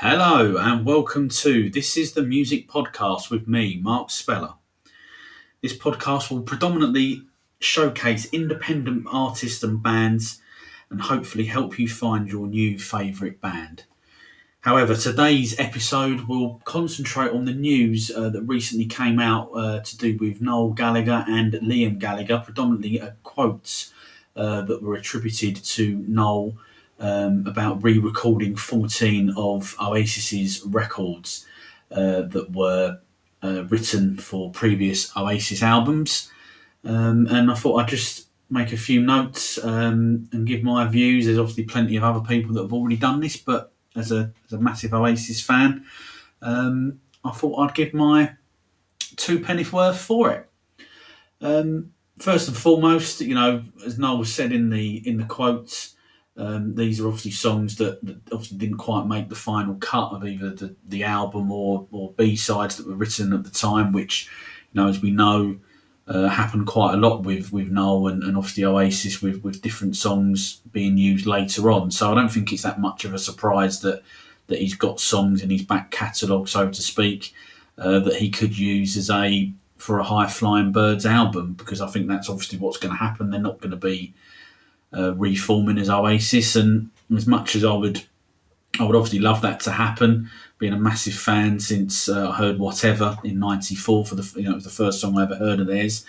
Hello and welcome to This is the Music Podcast with me, Mark Speller. This podcast will predominantly showcase independent artists and bands and hopefully help you find your new favourite band. However, today's episode will concentrate on the news uh, that recently came out uh, to do with Noel Gallagher and Liam Gallagher, predominantly uh, quotes uh, that were attributed to Noel um, about re recording 14 of Oasis's records uh, that were uh, written for previous Oasis albums. Um, and I thought I'd just make a few notes um, and give my views. There's obviously plenty of other people that have already done this, but as a, as a massive Oasis fan, um, I thought I'd give my two pennies worth for it. Um, first and foremost, you know, as Noel said in the in the quotes, um, these are obviously songs that, that, obviously didn't quite make the final cut of either the, the album or, or B sides that were written at the time, which, you know, as we know, uh, happened quite a lot with with Noel and, and obviously Oasis with, with different songs being used later on. So I don't think it's that much of a surprise that that he's got songs in his back catalogue, so to speak, uh, that he could use as a for a High Flying Birds album because I think that's obviously what's going to happen. They're not going to be uh, reforming as Oasis. And as much as I would, I would obviously love that to happen. Being a massive fan since uh, I heard Whatever in '94 for the you know it was the first song I ever heard of theirs,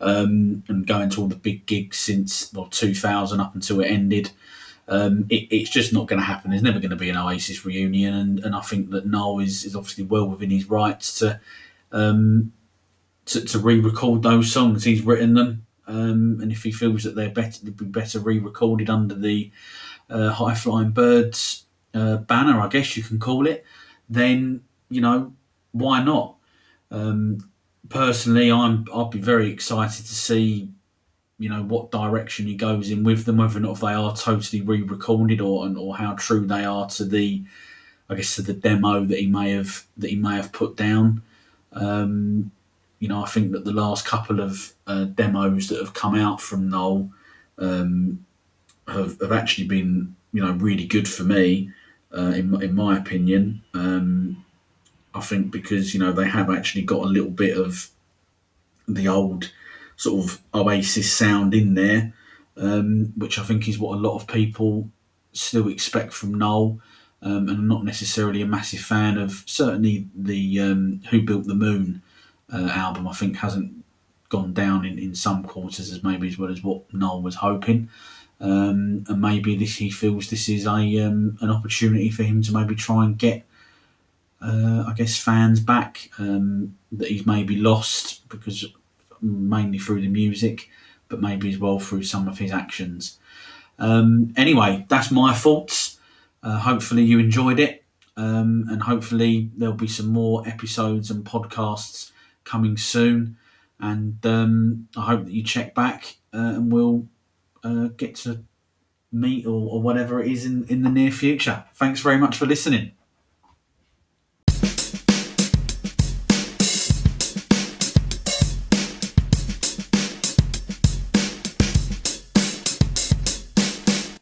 um, and going to all the big gigs since well 2000 up until it ended. Um, it, it's just not going to happen. There's never going to be an Oasis reunion, and, and I think that Noel is, is obviously well within his rights to um, to, to re-record those songs. He's written them. Um, and if he feels that they're better, they'd be better re-recorded under the uh, High Flying Birds uh, banner, I guess you can call it, then you know why not? Um, personally, I'm I'd be very excited to see you know what direction he goes in with them, whether or not they are totally re-recorded or or how true they are to the I guess to the demo that he may have that he may have put down. Um, you know, I think that the last couple of uh, demos that have come out from Noel um, have, have actually been, you know, really good for me, uh, in, in my opinion. Um, I think because, you know, they have actually got a little bit of the old sort of Oasis sound in there, um, which I think is what a lot of people still expect from Noel. Um, and I'm not necessarily a massive fan of certainly the um, Who Built the Moon uh, album, I think hasn't gone down in, in some quarters as maybe as well as what Noel was hoping. Um, and maybe this he feels this is a um, an opportunity for him to maybe try and get, uh, I guess, fans back um, that he's maybe lost because mainly through the music, but maybe as well through some of his actions. Um, anyway, that's my thoughts. Uh, hopefully you enjoyed it, um, and hopefully there'll be some more episodes and podcasts coming soon. And um, I hope that you check back uh, and we'll uh, get to meet or, or whatever it is in, in the near future. Thanks very much for listening.